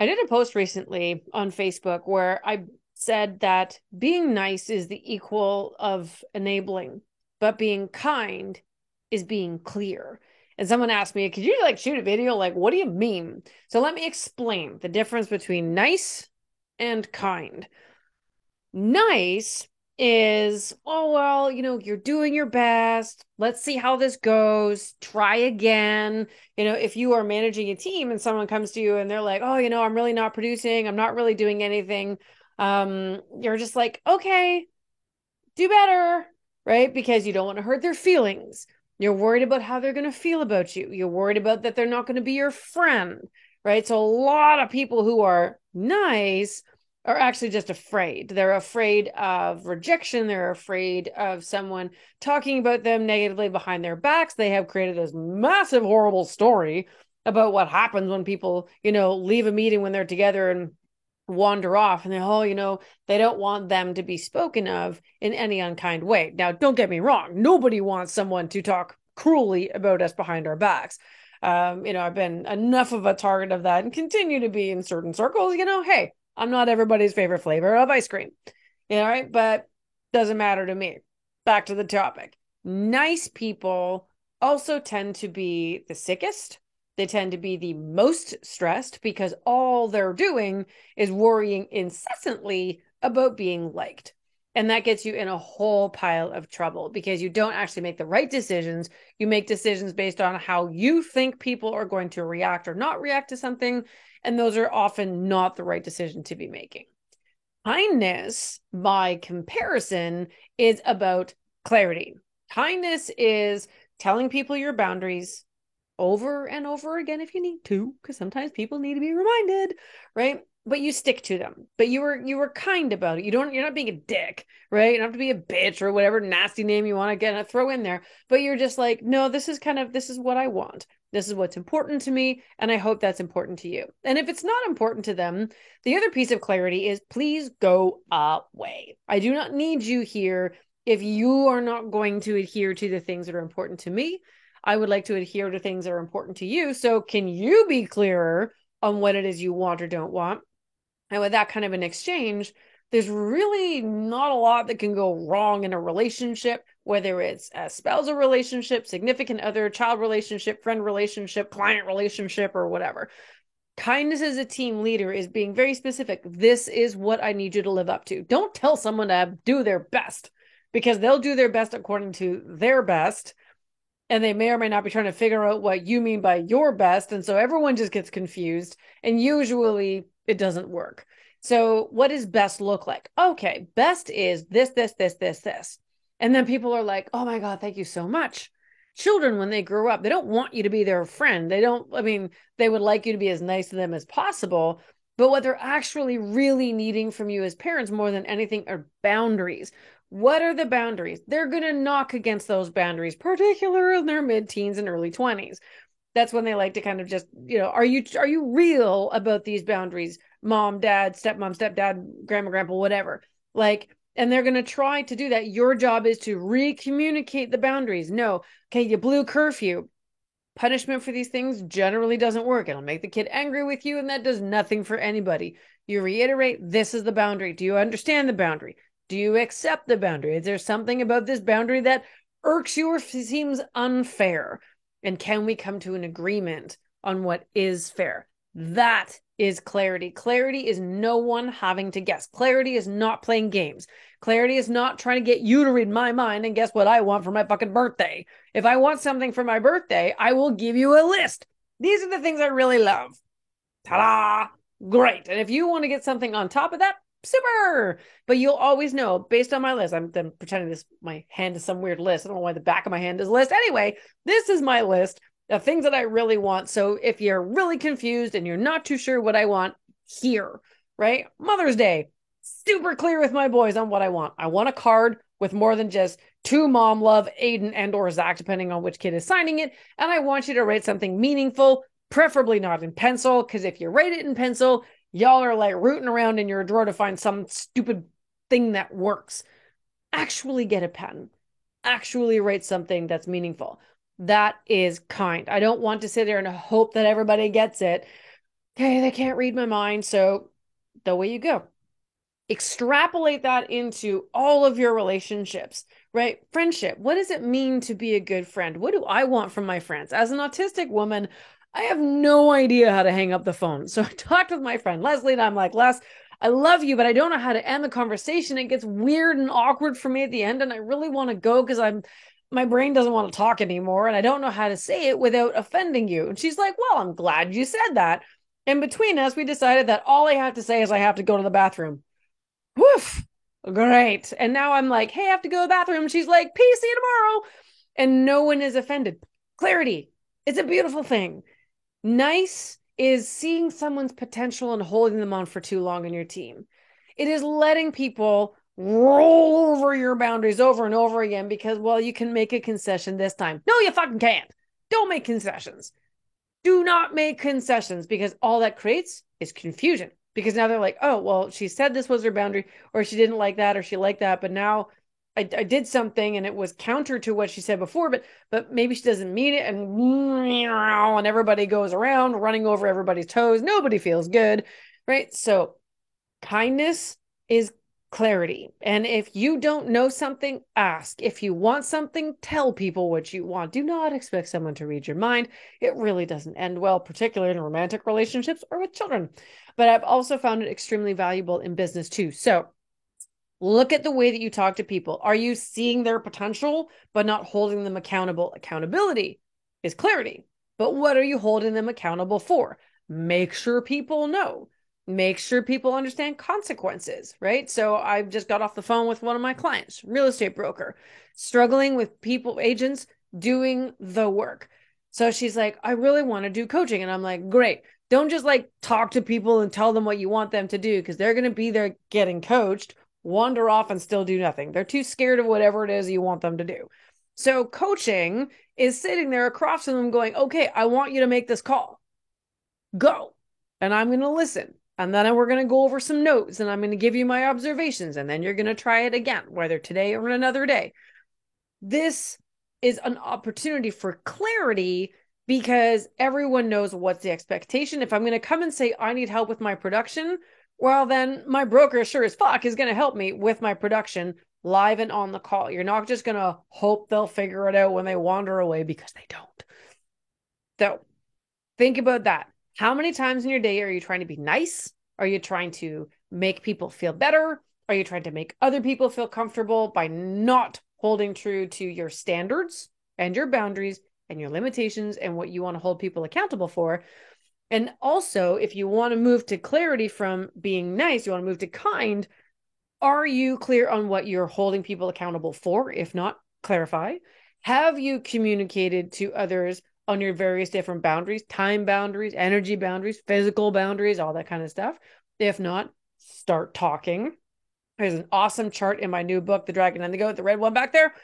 I did a post recently on Facebook where I said that being nice is the equal of enabling, but being kind is being clear. And someone asked me, could you like shoot a video? Like, what do you mean? So let me explain the difference between nice and kind. Nice is, oh, well, you know, you're doing your best. Let's see how this goes. Try again. You know, if you are managing a team and someone comes to you and they're like, oh, you know, I'm really not producing, I'm not really doing anything. Um, you're just like, okay, do better, right? Because you don't want to hurt their feelings. You're worried about how they're going to feel about you. You're worried about that they're not going to be your friend, right? So a lot of people who are nice are actually just afraid. They're afraid of rejection. They're afraid of someone talking about them negatively behind their backs. They have created this massive, horrible story about what happens when people, you know, leave a meeting when they're together and wander off and they're, oh, you know, they don't want them to be spoken of in any unkind way. Now, don't get me wrong. Nobody wants someone to talk cruelly about us behind our backs. Um, you know, I've been enough of a target of that and continue to be in certain circles. You know, hey, I'm not everybody's favorite flavor of ice cream. All right. But doesn't matter to me. Back to the topic. Nice people also tend to be the sickest. They tend to be the most stressed because all they're doing is worrying incessantly about being liked. And that gets you in a whole pile of trouble because you don't actually make the right decisions. You make decisions based on how you think people are going to react or not react to something. And those are often not the right decision to be making. Kindness, by comparison, is about clarity. Kindness is telling people your boundaries over and over again if you need to, because sometimes people need to be reminded, right? But you stick to them. But you were you were kind about it. You don't you're not being a dick right? You don't have to be a bitch or whatever nasty name you want to get throw in there. But you're just like no this is kind of this is what i want. This is what's important to me and i hope that's important to you. And if it's not important to them the other piece of clarity is please go away. I do not need you here. If you are not going to adhere to the things that are important to me i would like to adhere to things that are important to you. So can you be clearer on what it is you want or don't want and with that kind of an exchange, there's really not a lot that can go wrong in a relationship, whether it's a spousal relationship, significant other, child relationship, friend relationship, client relationship, or whatever. Kindness as a team leader is being very specific. This is what I need you to live up to. Don't tell someone to do their best because they'll do their best according to their best. And they may or may not be trying to figure out what you mean by your best. And so everyone just gets confused. And usually it doesn't work. So, what does best look like? Okay, best is this, this, this, this, this. And then people are like, oh my God, thank you so much. Children, when they grow up, they don't want you to be their friend. They don't, I mean, they would like you to be as nice to them as possible. But what they're actually really needing from you as parents more than anything are boundaries. What are the boundaries? They're going to knock against those boundaries, particularly in their mid teens and early 20s that's when they like to kind of just you know are you are you real about these boundaries? Mom dad stepmom stepdad grandma grandpa whatever. Like and they're going to try to do that. Your job is to recommunicate the boundaries. No. Okay you blew curfew. Punishment for these things generally doesn't work. It'll make the kid angry with you and that does nothing for anybody. You reiterate this is the boundary. Do you understand the boundary? Do you accept the boundary? Is there something about this boundary that irks you or seems unfair and can we come to an agreement on what is fair? That is clarity. Clarity is no one having to guess. Clarity is not playing games. Clarity is not trying to get you to read my mind and guess what I want for my fucking birthday. If I want something for my birthday, I will give you a list. These are the things I really love. Ta da! Great. And if you want to get something on top of that, super. But you'll always know based on my list. I'm, I'm pretending this my hand is some weird list. I don't know why the back of my hand is list. Anyway, this is my list of things that I really want. So if you're really confused and you're not too sure what I want, here, right? Mother's Day, super clear with my boys on what I want. I want a card with more than just to mom love Aiden and or Zach, depending on which kid is signing it. And I want you to write something meaningful, preferably not in pencil, because if you write it in pencil, y'all are like rooting around in your drawer to find some stupid thing that works. Actually get a pen. Actually write something that's meaningful. That is kind. I don't want to sit there and hope that everybody gets it. okay, they can't read my mind. So the way you go. Extrapolate that into all of your relationships, right? Friendship. What does it mean to be a good friend? What do I want from my friends? As an autistic woman, I have no idea how to hang up the phone. So I talked with my friend Leslie and I'm like, Les, I love you, but I don't know how to end the conversation. It gets weird and awkward for me at the end. And I really want to go because I'm my brain doesn't want to talk anymore and I don't know how to say it without offending you. And she's like, Well, I'm glad you said that. And between us, we decided that all I have to say is I have to go to the bathroom. Woof. Great. And now I'm like, hey, I have to go to the bathroom. She's like, peace, see you tomorrow. And no one is offended. Clarity. It's a beautiful thing. Nice is seeing someone's potential and holding them on for too long in your team. It is letting people roll over your boundaries over and over again because, well, you can make a concession this time. No, you fucking can't. Don't make concessions. Do not make concessions because all that creates is confusion. Because now they're like, oh, well, she said this was her boundary, or she didn't like that, or she liked that, but now I, I, did something and it was counter to what she said before, but but maybe she doesn't mean it, and and everybody goes around running over everybody's toes. Nobody feels good, right? So kindness is clarity. And if you don't know something, ask. If you want something, tell people what you want. Do not expect someone to read your mind. It really doesn't end well, particularly in romantic relationships or with children. But I've also found it extremely valuable in business too. So look at the way that you talk to people. Are you seeing their potential, but not holding them accountable? Accountability is clarity. But what are you holding them accountable for? Make sure people know make sure people understand consequences, right? So I just got off the phone with one of my clients, real estate broker, struggling with people, agents doing the work. So she's like, I really want to do coaching. And I'm like, great. Don't just like talk to people and tell them what you want them to do because they're going to be there getting coached, wander off and still do nothing. They're too scared of whatever it is you want them to do. So coaching is sitting there across from them going, okay, I want you to make this call. Go. And I'm going to listen and then we're going to go over some notes and I'm going to give you my observations. And then you're going to try it again, whether today or another day. This is an opportunity for clarity because everyone knows what's the expectation. If I'm going to come and say, I need help with my production, well, then my broker, sure as fuck, is going to help me with my production live and on the call. You're not just going to hope they'll figure it out when they wander away because they don't. So think about that. How many times in your day are you trying to be nice? Are you trying to make people feel better? Are you trying to make other people feel comfortable by not holding true to your standards and your boundaries and your limitations and what you want to hold people accountable for? And also, if you want to move to clarity from being nice, you want to move to kind, are you clear on what you're holding people accountable for? If not, clarify. Have you communicated to others on your various different boundaries time boundaries, energy boundaries, physical boundaries, all that kind of stuff. If not, start talking. There's an awesome chart in my new book, The Dragon and the Goat, the red one back there,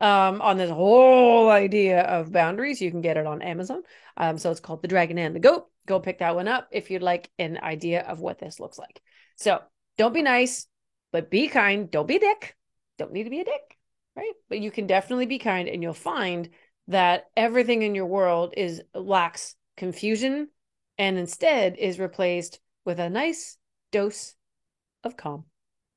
um, on this whole idea of boundaries. You can get it on Amazon. Um, so it's called The Dragon and the Goat. Go pick that one up if you'd like an idea of what this looks like. So don't be nice, but be kind. Don't be a dick. Don't need to be a dick, right? But you can definitely be kind, and you'll find that everything in your world is lacks confusion and instead is replaced with a nice dose of calm.